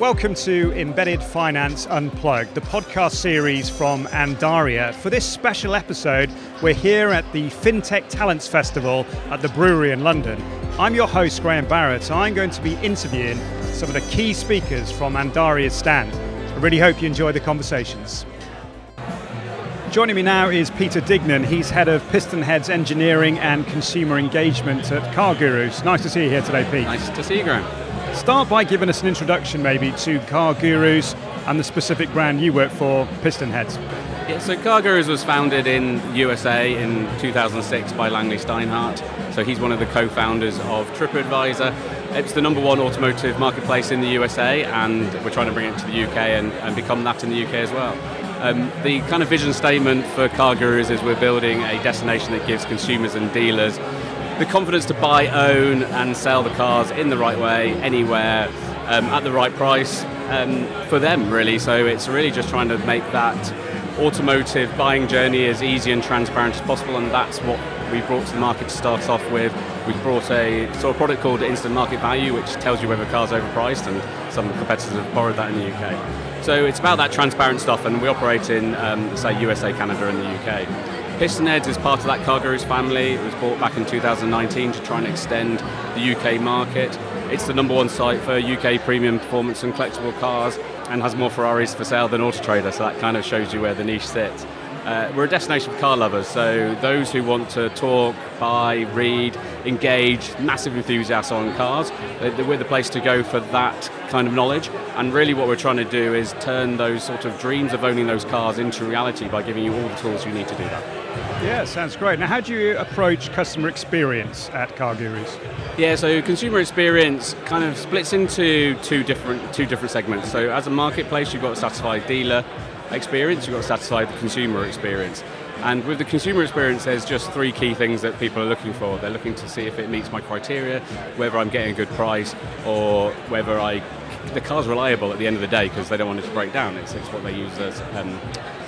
Welcome to Embedded Finance Unplugged, the podcast series from Andaria. For this special episode, we're here at the FinTech Talents Festival at the Brewery in London. I'm your host, Graham Barrett. I'm going to be interviewing some of the key speakers from Andaria's stand. I really hope you enjoy the conversations. Joining me now is Peter Dignan. He's head of PistonHeads Engineering and Consumer Engagement at CarGurus. Nice to see you here today, Pete. Nice to see you, Graham. Start by giving us an introduction, maybe, to CarGurus and the specific brand you work for, PistonHeads. Yeah, so CarGurus was founded in USA in 2006 by Langley Steinert. So he's one of the co-founders of TripAdvisor. It's the number one automotive marketplace in the USA, and we're trying to bring it to the UK and, and become that in the UK as well. Um, the kind of vision statement for CarGurus is we're building a destination that gives consumers and dealers the confidence to buy, own, and sell the cars in the right way, anywhere, um, at the right price um, for them, really. So it's really just trying to make that automotive buying journey as easy and transparent as possible, and that's what we brought to the market to start off with. We've brought a sort of product called Instant Market Value, which tells you whether a car's overpriced, and some competitors have borrowed that in the UK. So it's about that transparent stuff, and we operate in, um, say, USA, Canada, and the UK. PistonHeads is part of that CarGurus family. It was bought back in 2019 to try and extend the UK market. It's the number one site for UK premium performance and collectible cars and has more Ferraris for sale than Auto Trader, so that kind of shows you where the niche sits. Uh, we're a destination for car lovers, so those who want to talk, buy, read, engage, massive enthusiasts on cars, we're the place to go for that kind of knowledge. And really, what we're trying to do is turn those sort of dreams of owning those cars into reality by giving you all the tools you need to do that. Yeah, sounds great. Now, how do you approach customer experience at CarGurus? Yeah, so consumer experience kind of splits into two different two different segments. So, as a marketplace, you've got a satisfied dealer experience, you've got to satisfy the consumer experience. And with the consumer experience, there's just three key things that people are looking for. They're looking to see if it meets my criteria, whether I'm getting a good price, or whether I the car's reliable at the end of the day because they don't want it to break down. It's, it's what they use as um,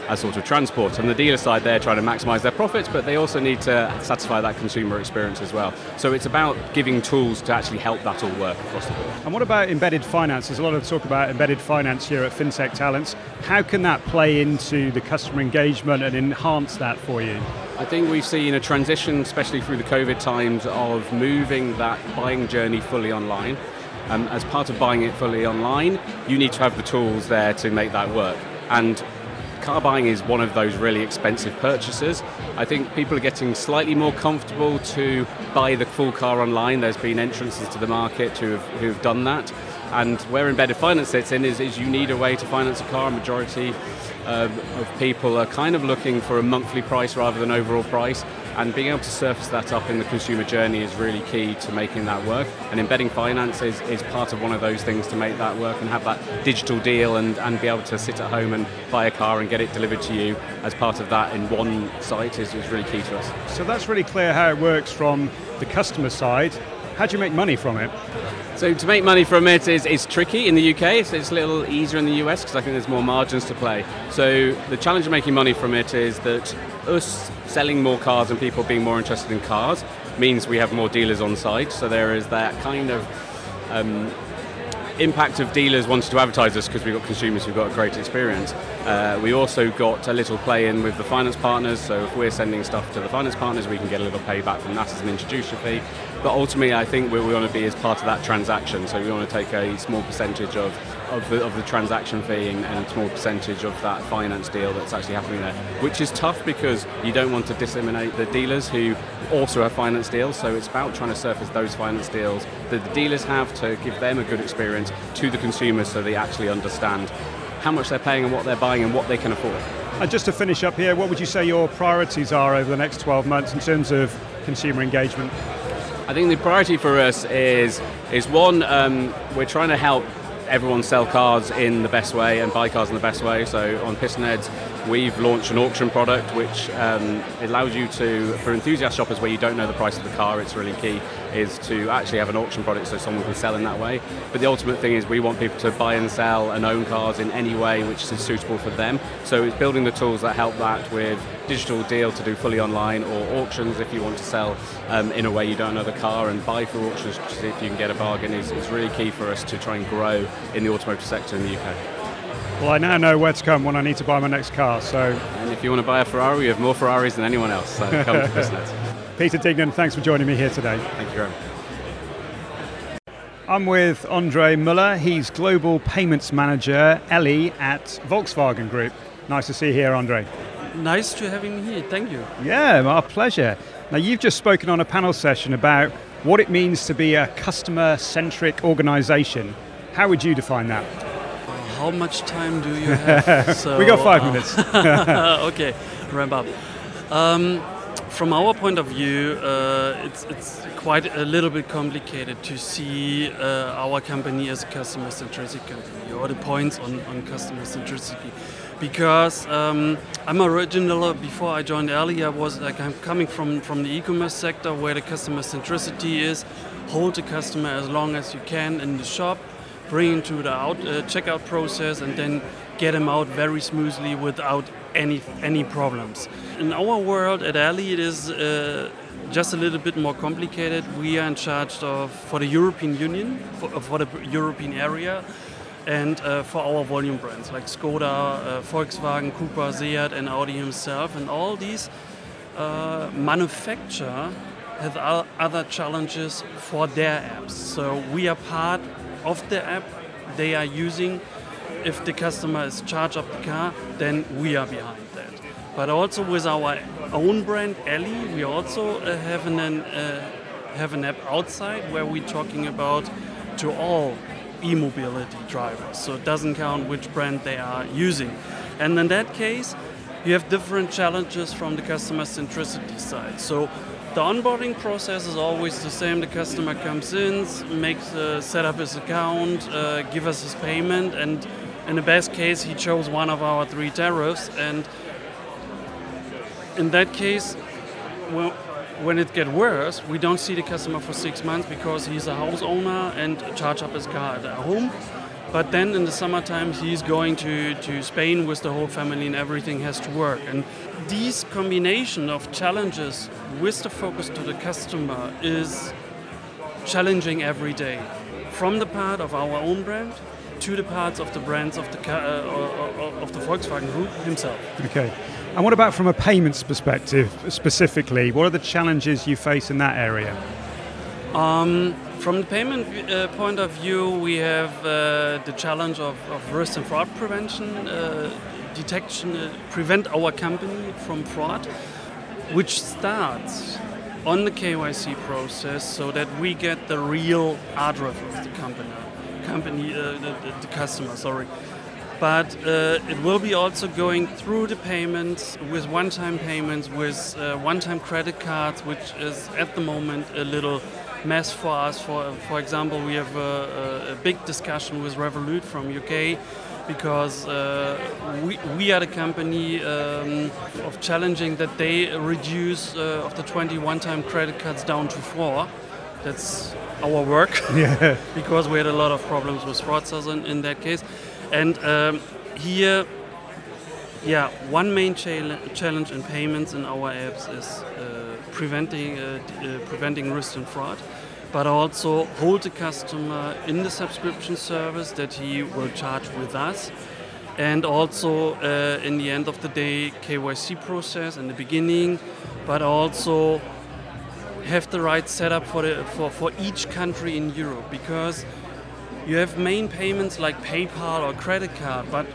as sort of transport. On the dealer side, they're trying to maximise their profits, but they also need to satisfy that consumer experience as well. So it's about giving tools to actually help that all work across the board. And what about embedded finance? There's a lot of talk about embedded finance here at FinTech Talents. How can that play into the customer engagement and enhance that for you? I think we've seen a transition, especially through the COVID times, of moving that buying journey fully online. Um, as part of buying it fully online, you need to have the tools there to make that work. And car buying is one of those really expensive purchases. I think people are getting slightly more comfortable to buy the full car online. There's been entrances to the market who have, who've done that. And where embedded finance sits in is, is you need a way to finance a car. Majority um, of people are kind of looking for a monthly price rather than overall price and being able to surface that up in the consumer journey is really key to making that work and embedding finance is, is part of one of those things to make that work and have that digital deal and, and be able to sit at home and buy a car and get it delivered to you as part of that in one site is, is really key to us. So that's really clear how it works from the customer side how do you make money from it? So to make money from it is, is tricky in the UK. It's, it's a little easier in the US because I think there's more margins to play. So the challenge of making money from it is that us selling more cars and people being more interested in cars means we have more dealers on site. So there is that kind of um, impact of dealers wanting to advertise us because we've got consumers who've got a great experience. Uh, we also got a little play in with the finance partners, so if we're sending stuff to the finance partners, we can get a little payback from that as an introducer fee. But ultimately, I think where we want to be as part of that transaction, so we want to take a small percentage of, of, the, of the transaction fee and, and a small percentage of that finance deal that's actually happening there, which is tough because you don't want to disseminate the dealers who also have finance deals, so it's about trying to surface those finance deals that the dealers have to give them a good experience to the consumers so they actually understand how much they're paying and what they're buying and what they can afford. And just to finish up here, what would you say your priorities are over the next 12 months in terms of consumer engagement? I think the priority for us is is one um, we're trying to help everyone sell cars in the best way and buy cars in the best way. So on PistonHeads, we've launched an auction product which um, allows you to, for enthusiast shoppers where you don't know the price of the car, it's really key, is to actually have an auction product so someone can sell in that way. But the ultimate thing is we want people to buy and sell and own cars in any way which is suitable for them. So it's building the tools that help that with digital deal to do fully online or auctions if you want to sell um, in a way you don't know the car and buy for auctions to see if you can get a bargain is, is really key for us to try and grow in the automotive sector in the UK. Well, I now know where to come when I need to buy my next car. So, and if you want to buy a Ferrari, we have more Ferraris than anyone else. So come to Business. Peter Dignan, thanks for joining me here today. Thank you, very much. I'm with Andre Moeller. He's Global Payments Manager, Elli, at Volkswagen Group. Nice to see you here, Andre. Nice to have me here. Thank you. Yeah, our pleasure. Now, you've just spoken on a panel session about what it means to be a customer centric organization. How would you define that? How much time do you have? so, we got five uh, minutes. okay, ramp up. Um, from our point of view, uh, it's, it's quite a little bit complicated to see uh, our company as a customer centric company or the points on, on customer centricity because um, I'm original. Before I joined Elli, I was like I'm coming from from the e-commerce sector where the customer centricity is hold the customer as long as you can in the shop, bring him to the out uh, checkout process, and then get him out very smoothly without any any problems. In our world at Elli, it is. Uh, just a little bit more complicated. We are in charge of for the European Union, for, for the European area, and uh, for our volume brands like Skoda, uh, Volkswagen, Cupra, Seat, and Audi himself. And all these uh, have other challenges for their apps. So we are part of the app they are using. If the customer is charged up the car, then we are behind that. But also with our own brand Elli, we also uh, have an uh, have an app outside where we're talking about to all e-mobility drivers. So it doesn't count which brand they are using. And in that case, you have different challenges from the customer centricity side. So the onboarding process is always the same. The customer comes in, makes uh, set up his account, uh, give us his payment, and in the best case, he chose one of our three tariffs. And in that case, well, when it gets worse, we don't see the customer for six months because he's a house owner and charge up his car at home. But then in the summertime, he's going to, to Spain with the whole family and everything has to work. And these combination of challenges with the focus to the customer is challenging every day. From the part of our own brand to the parts of the brands of the, uh, of the Volkswagen Group himself. Okay. And what about from a payments perspective specifically? What are the challenges you face in that area? Um, from the payment uh, point of view, we have uh, the challenge of, of, risk and fraud prevention, uh, detection, uh, prevent our company from fraud, which starts on the KYC process so that we get the real address of the company, company uh, the, the, the customer, sorry but uh, it will be also going through the payments with one-time payments with uh, one-time credit cards which is at the moment a little mess for us. For for example we have a, a big discussion with revolut from uk because uh, we, we are the company um, of challenging that they reduce uh, of the 20 one-time credit cards down to four. That's our work. Yeah. because we had a lot of problems with fraudsters in, in that case and um, here, yeah, one main challenge in payments in our apps is uh, preventing uh, uh, preventing risk and fraud, but also hold the customer in the subscription service that he will charge with us, and also uh, in the end of the day KYC process in the beginning, but also have the right setup for the, for, for each country in Europe because you have main payments like PayPal or credit card, but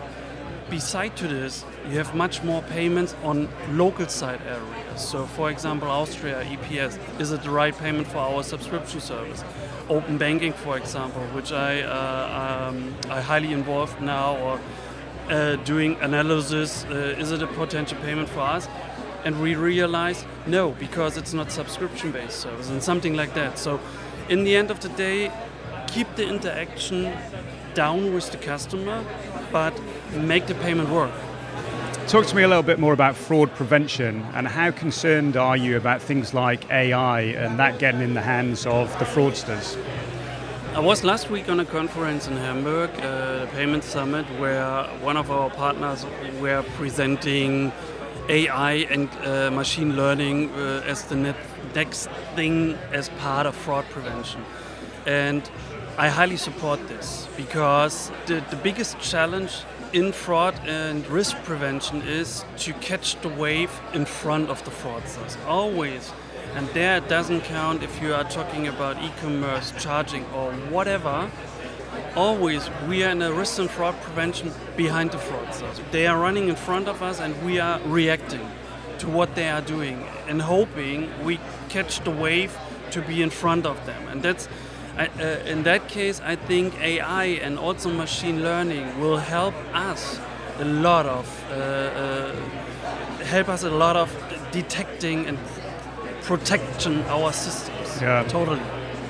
beside to this, you have much more payments on local side areas. So, for example, Austria EPS is it the right payment for our subscription service? Open banking, for example, which I uh, um, I highly involved now, or uh, doing analysis, uh, is it a potential payment for us? And we realize no, because it's not subscription-based service and something like that. So, in the end of the day, keep the interaction down with the customer, but make the payment work. Talk to me a little bit more about fraud prevention and how concerned are you about things like AI and that getting in the hands of the fraudsters? I was last week on a conference in Hamburg, uh, Payment Summit, where one of our partners were presenting AI and uh, machine learning uh, as the next thing as part of fraud prevention. And I highly support this because the, the biggest challenge in fraud and risk prevention is to catch the wave in front of the fraudsters. Always. And there it doesn't count if you are talking about e-commerce, charging or whatever. Always we are in a risk and fraud prevention behind the fraudsters. They are running in front of us and we are reacting to what they are doing and hoping we catch the wave to be in front of them. And that's uh, in that case, I think AI and also machine learning will help us a lot of uh, uh, help us a lot of detecting and protecting our systems. Yeah, totally.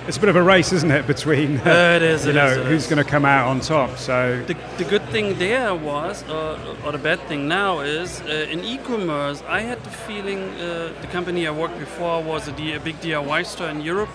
It's a bit of a race, isn't it, between uh, it is, you it know is, who's going to come out on top. So the, the good thing there was, uh, or the bad thing now is, uh, in e-commerce, I had the feeling uh, the company I worked before was a, D- a big DIY store in Europe.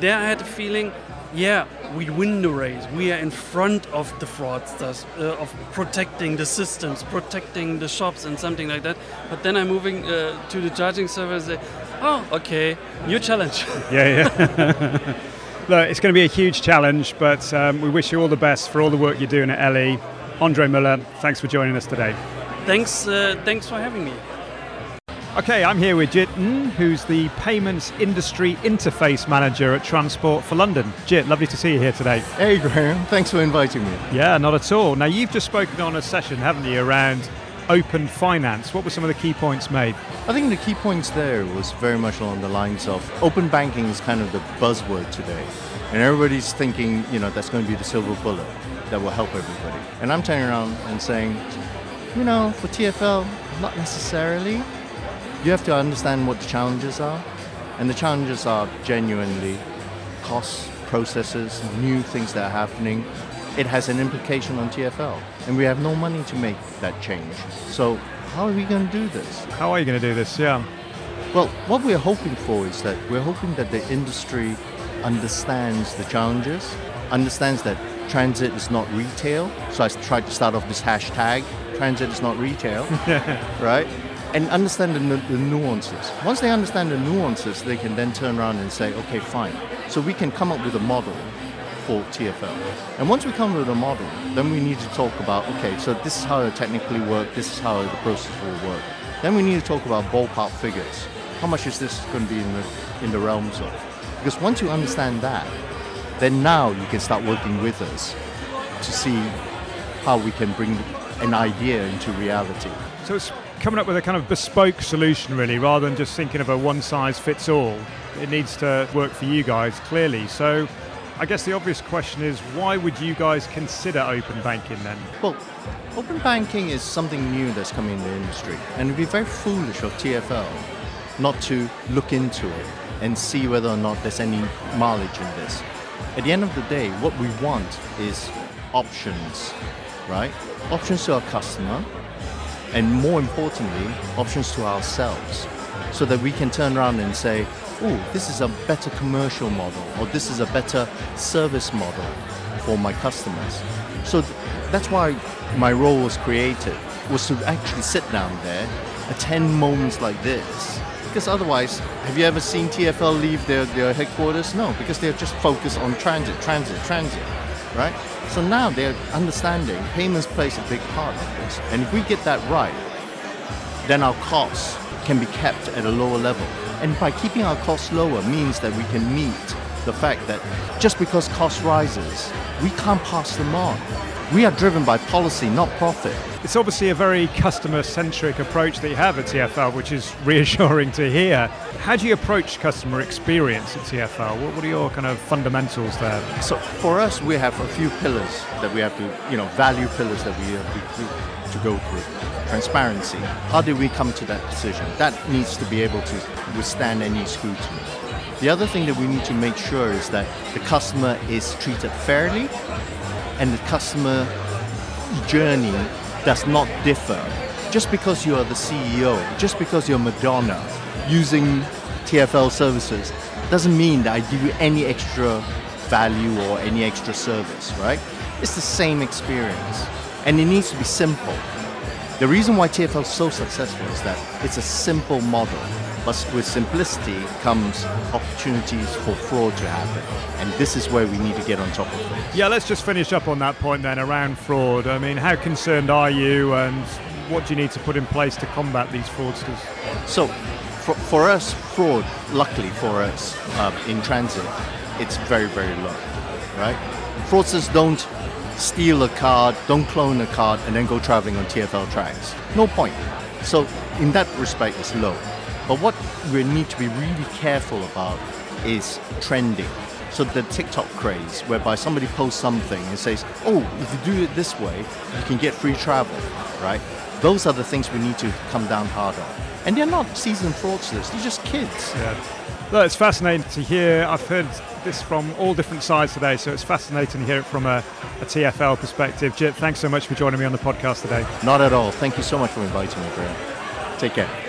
There I had the feeling, yeah, we win the race. We are in front of the fraudsters, uh, of protecting the systems, protecting the shops, and something like that. But then I'm moving uh, to the charging service. And say, oh, okay, new challenge. yeah, yeah. Look, it's going to be a huge challenge, but um, we wish you all the best for all the work you're doing at Elli. Andre Moeller, thanks for joining us today. thanks, uh, thanks for having me. Okay, I'm here with Jit Ng, who's the Payments Industry Interface Manager at Transport for London. Jit, lovely to see you here today. Hey Graham, thanks for inviting me. Yeah, not at all. Now, you've just spoken on a session, haven't you, around open finance. What were some of the key points made? I think the key points there was very much along the lines of open banking is kind of the buzzword today. And everybody's thinking, you know, that's going to be the silver bullet that will help everybody. And I'm turning around and saying, you know, for TFL, not necessarily. You have to understand what the challenges are. And the challenges are genuinely costs, processes, new things that are happening. It has an implication on TFL. And we have no money to make that change. So how are we going to do this? How are you going to do this? Yeah. Well, what we're hoping for is that we're hoping that the industry understands the challenges, understands that transit is not retail. So I tried to start off this hashtag, transit is not retail, right? And understand the, the nuances. Once they understand the nuances, they can then turn around and say, okay, fine. So we can come up with a model for TFL. And once we come up with a model, then we need to talk about, okay, so this is how it technically work, this is how the process will work. Then we need to talk about ballpark figures. How much is this going to be in the, in the realms of? Because once you understand that, then now you can start working with us to see how we can bring an idea into reality. So it's coming up with a kind of bespoke solution, really, rather than just thinking of a one size fits all. It needs to work for you guys, clearly. So I guess the obvious question is why would you guys consider open banking then? Well, open banking is something new that's coming in the industry, and it'd be very foolish of TFL not to look into it and see whether or not there's any mileage in this. At the end of the day, what we want is options, right? Options to our customer, and more importantly, options to ourselves, so that we can turn around and say, oh, this is a better commercial model, or this is a better service model for my customers. So th- that's why my role was created, was to actually sit down there, attend moments like this. Because otherwise, have you ever seen TFL leave their, their headquarters? No, because they're just focused on transit, transit, transit, right? So now they're understanding payments plays a big part of this. And if we get that right, then our costs can be kept at a lower level. And by keeping our costs lower means that we can meet the fact that just because cost rises, we can't pass them on. We are driven by policy, not profit. It's obviously a very customer centric approach that you have at TFL, which is reassuring to hear. How do you approach customer experience at TFL? What, what are your kind of fundamentals there? So for us, we have a few pillars that we have to, you know, value pillars that we have to, to go through. Transparency. How did we come to that decision? That needs to be able to withstand any scrutiny. The other thing that we need to make sure is that the customer is treated fairly and the customer journey does not differ just because you are the CEO, just because you're Madonna using TFL services, doesn't mean that I give you any extra value or any extra service, right? It's the same experience. And it needs to be simple. The reason why TFL is so successful is that it's a simple model, but with simplicity comes opportunities for fraud to happen. And this is where we need to get on top of it. Yeah, let's just finish up on that point then around fraud. I mean, how concerned are you and what do you need to put in place to combat these fraudsters? So, for, for us, fraud, luckily for us uh, in transit, it's very, very low, right? Fraudsters don't steal a card, don't clone a card, and then go traveling on TFL tracks. No point. So, in that respect, it's low. But what we need to be really careful about is trending. So the TikTok craze, whereby somebody posts something and says, "Oh, if you do it this way, you can get free travel," right? Those are the things we need to come down hard on. And they're not seasoned fraudsters; they're just kids. Yeah. Look, it's fascinating to hear. I've heard this from all different sides today, so it's fascinating to hear it from a, a TFL perspective. Thanks so much for joining me on the podcast today. Not at all. Thank you so much for inviting me, Graham. Take care.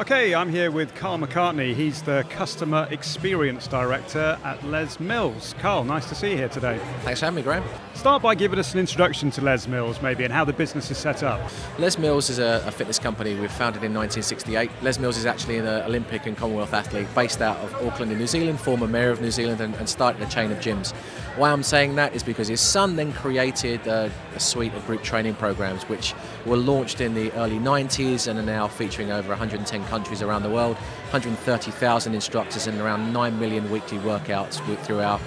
Okay, I'm here with Carl McCartney. He's the Customer Experience Director at Les Mills. Carl, nice to see you here today. Thanks for having me, Graham. Start by giving us an introduction to Les Mills, maybe, and how the business is set up. Les Mills is a, a fitness company we founded in 1968. Les Mills is actually an uh, Olympic and Commonwealth athlete based out of Auckland in New Zealand, former mayor of New Zealand, and, and started a chain of gyms. Why I'm saying that is because his son then created a, a suite of group training programs which were launched in the early 90s and are now featuring over 110 countries around the world, 130,000 instructors, and around 9 million weekly workouts through our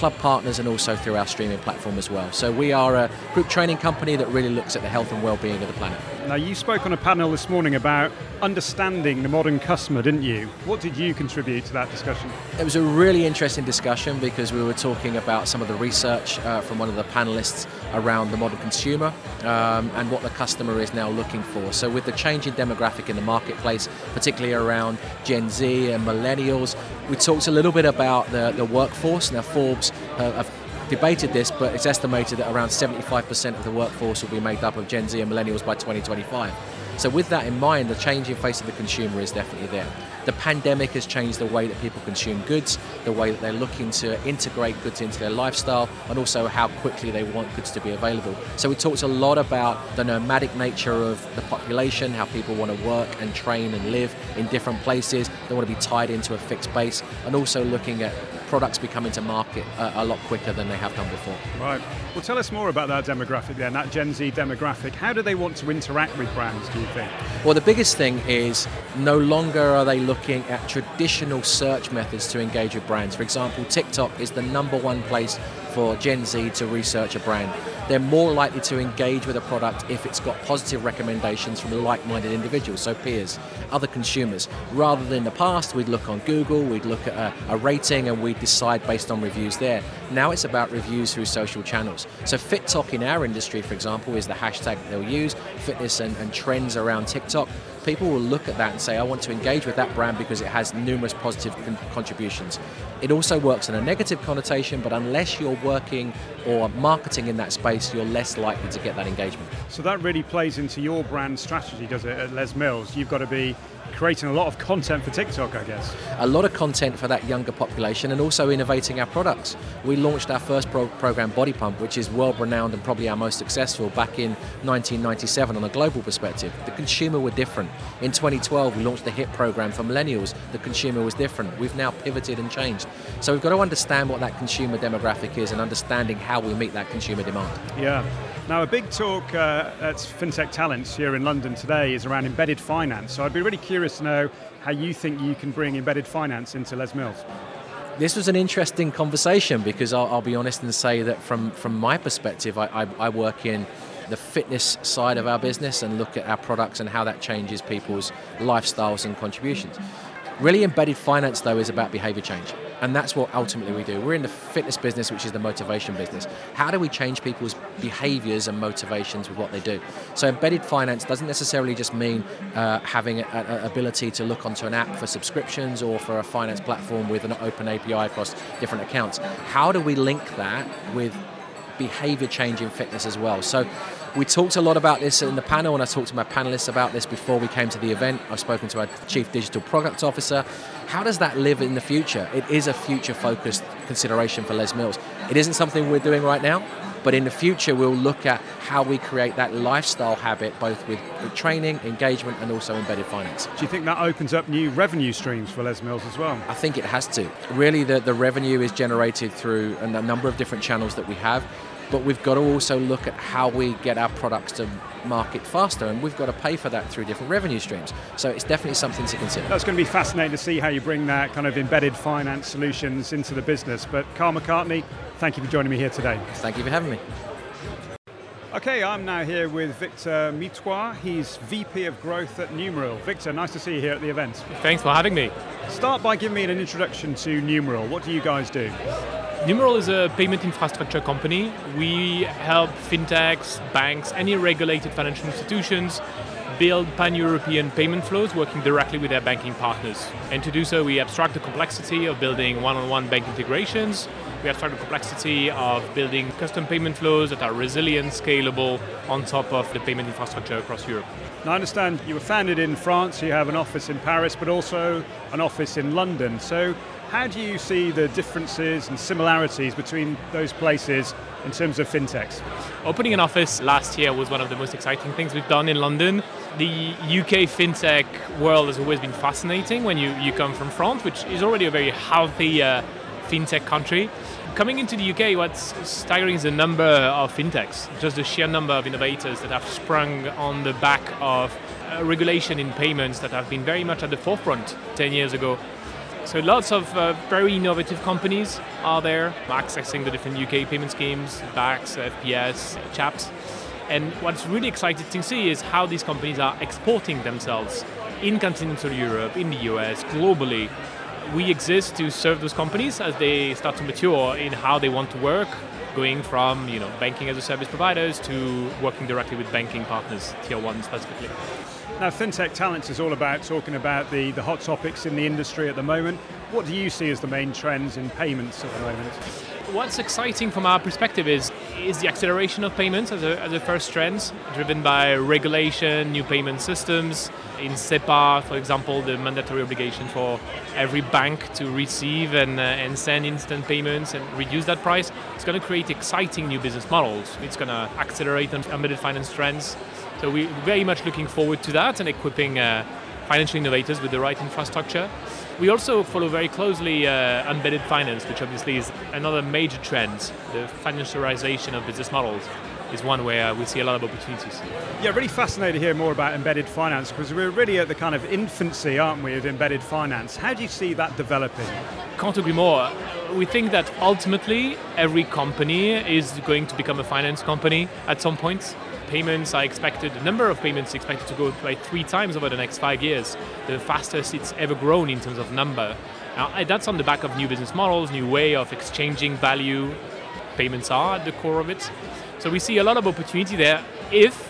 club partners and also through our streaming platform as well. So we are a group training company that really looks at the health and well-being of the planet. Now you spoke on a panel this morning about understanding the modern customer, didn't you? What did you contribute to that discussion? It was a really interesting discussion because we were talking about some of the research uh, from one of the panelists around the modern consumer um, and what the customer is now looking for. So with the changing demographic in the marketplace, particularly around Gen Z and millennials, we talked a little bit about the, the workforce. Now Forbes uh, have debated this, but it's estimated that around 75% of the workforce will be made up of Gen Z and millennials by 2025. So, with that in mind, the changing face of the consumer is definitely there. The pandemic has changed the way that people consume goods, the way that they're looking to integrate goods into their lifestyle, and also how quickly they want goods to be available. So, we talked a lot about the nomadic nature of the population, how people want to work and train and live in different places. They want to be tied into a fixed base, and also looking at products be coming to market a, a, lot quicker than they have done before. Right. Well, tell us more about that demographic then, that Gen Z demographic. How do they want to interact with brands, do you think? Well, the biggest thing is no longer are they looking at traditional search methods to engage with brands. For example, TikTok is the number one place for Gen Z to research a brand. They're more likely to engage with a product if it's got positive recommendations from like minded individuals, so peers, other consumers. Rather than in the past, we'd look on Google, we'd look at a, a rating, and we'd decide based on reviews there. Now it's about reviews through social channels. So, FitTok in our industry, for example, is the hashtag they'll use, fitness and, and trends around TikTok people will look at that and say, I want to engage with that brand because it has numerous positive con- contributions. It also works in a negative connotation, but unless you're working or marketing in that space, you're less likely to get that engagement. So that really plays into your brand strategy, does it, at Les Mills? You've got to be creating a lot of content for TikTok, I guess. A lot of content for that younger population and also innovating our products. We launched our first pro- program, Body Pump, which is world renowned and probably our most successful back in 1997 on a global perspective. The consumer were different. In 2012, we launched the HIT program for millennials. The consumer was different. We've now pivoted and changed. So we've got to understand what that consumer demographic is and understanding how we meet that consumer demand. Yeah. Now, a big talk uh, at FinTech Talents here in London today is around embedded finance. So I'd be really curious to know how you think you can bring embedded finance into Les Mills. This was an interesting conversation because I'll, I'll be honest and say that from, from my perspective, I, I, I work in the fitness side of our business and look at our products and how that changes people's lifestyles and contributions. Really, embedded finance, though, is about behavior change. And that's what ultimately we do. We're in the fitness business, which is the motivation business. How do we change people's behaviors and motivations with what they do? So, embedded finance doesn't necessarily just mean uh, having an ability to look onto an app for subscriptions or for a finance platform with an open API across different accounts. How do we link that with behavior change in fitness as well? So, We talked a lot about this in the panel, and I talked to my panelists about this before we came to the event. I've spoken to our Chief Digital Product Officer. How does that live in the future? It is a future focused consideration for Les Mills. It isn't something we're doing right now, but in the future, we'll look at how we create that lifestyle habit, both with, with training, engagement, and also embedded finance. Do you think that opens up new revenue streams for Les Mills as well? I think it has to. Really, the, the revenue is generated through a number of different channels that we have but we've got to also look at how we get our products to market faster, and we've got to pay for that through different revenue streams. So it's definitely something to consider. That's going to be fascinating to see how you bring that kind of embedded finance solutions into the business. But Carl McCartney, thank you for joining me here today. Thank you for having me. Okay, I'm now here with Victor Mithouard. He's VP of Growth at Numeral. Victor, nice to see you here at the event. Thanks for having me. Start by giving me an introduction to Numeral. What do you guys do? Numeral is a payment infrastructure company. We help fintechs, banks, any regulated financial institutions build pan-European payment flows working directly with their banking partners. And to do so, we abstract the complexity of building one-on-one bank integrations. We abstract the complexity of building custom payment flows that are resilient, scalable, on top of the payment infrastructure across Europe. Now, I understand you were founded in France, you have an office in Paris, but also an office in London. So how do you see the differences and similarities between those places in terms of fintechs? Opening an office last year was one of the most exciting things we've done in London. The UK fintech world has always been fascinating when you, you come from France, which is already a very healthy uh, fintech country. Coming into the UK, what's staggering is the number of fintechs, just the sheer number of innovators that have sprung on the back of uh, regulation in payments that have been very much at the forefront 10 years ago. So lots of uh, very innovative companies are there accessing the different UK payment schemes, BACS, FPS, CHAPS. And what's really exciting to see is how these companies are exporting themselves in continental Europe, in the US, globally. We exist to serve those companies as they start to mature in how they want to work, going from you know banking as a service providers to working directly with banking partners, tier one specifically. Now, FinTech Talents is all about talking about the, the hot topics in the industry at the moment. What do you see as the main trends in payments at the moment? What's exciting from our perspective is, is the acceleration of payments as a, as a first trend, driven by regulation, new payment systems. In SEPA, for example, the mandatory obligation for every bank to receive and, uh, and send instant payments and reduce that price. It's going to create exciting new business models. It's going to accelerate embedded finance trends so we're very much looking forward to that and equipping uh, financial innovators with the right infrastructure. We also follow very closely uh, embedded finance, which obviously is another major trend. The financialization of business models is one where we see a lot of opportunities. Yeah, really fascinated to hear more about embedded finance because we're really at the kind of infancy, aren't we, of embedded finance. How do you see that developing? Can't agree more. We think that ultimately every company is going to become a finance company at some point payments are expected, the number of payments expected to go by three times over the next five years, the fastest it's ever grown in terms of number. Now, that's on the back of new business models, new way of exchanging value. Payments are at the core of it. So we see a lot of opportunity there if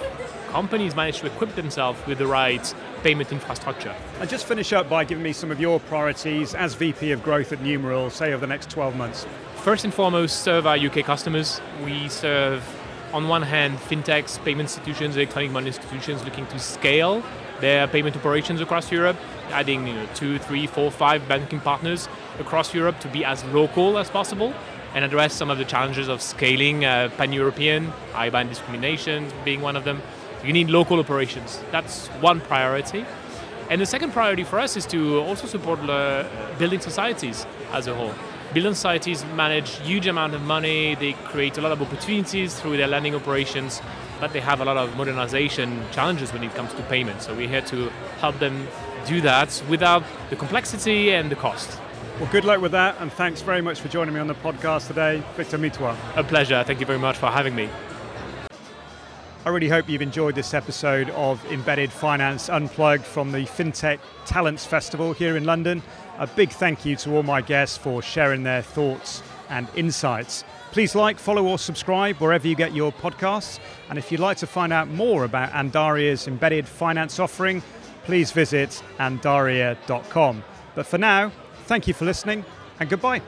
companies manage to equip themselves with the right payment infrastructure. And just finish up by giving me some of your priorities as VP of Growth at Numeral, say over the next 12 months. First and foremost, serve our UK customers. We serve on one hand, fintechs, payment institutions, electronic money institutions looking to scale their payment operations across Europe, adding you know, two, three, four, five banking partners across Europe to be as local as possible and address some of the challenges of scaling uh, pan-European, IBAN discrimination being one of them. You need local operations. That's one priority. And the second priority for us is to also support uh, building societies as a whole. Building societies manage huge amount of money. They create a lot of opportunities through their lending operations, but they have a lot of modernization challenges when it comes to payments. So we're here to help them do that without the complexity and the cost. Well, good luck with that, and thanks very much for joining me on the podcast today, Victor Mithouard. A pleasure. Thank you very much for having me. I really hope you've enjoyed this episode of Embedded Finance Unplugged from the FinTech Talents Festival here in London. A big thank you to all my guests for sharing their thoughts and insights. Please like, follow, or subscribe wherever you get your podcasts. And if you'd like to find out more about Andaria's embedded finance offering, please visit andaria.com. But for now, thank you for listening and goodbye.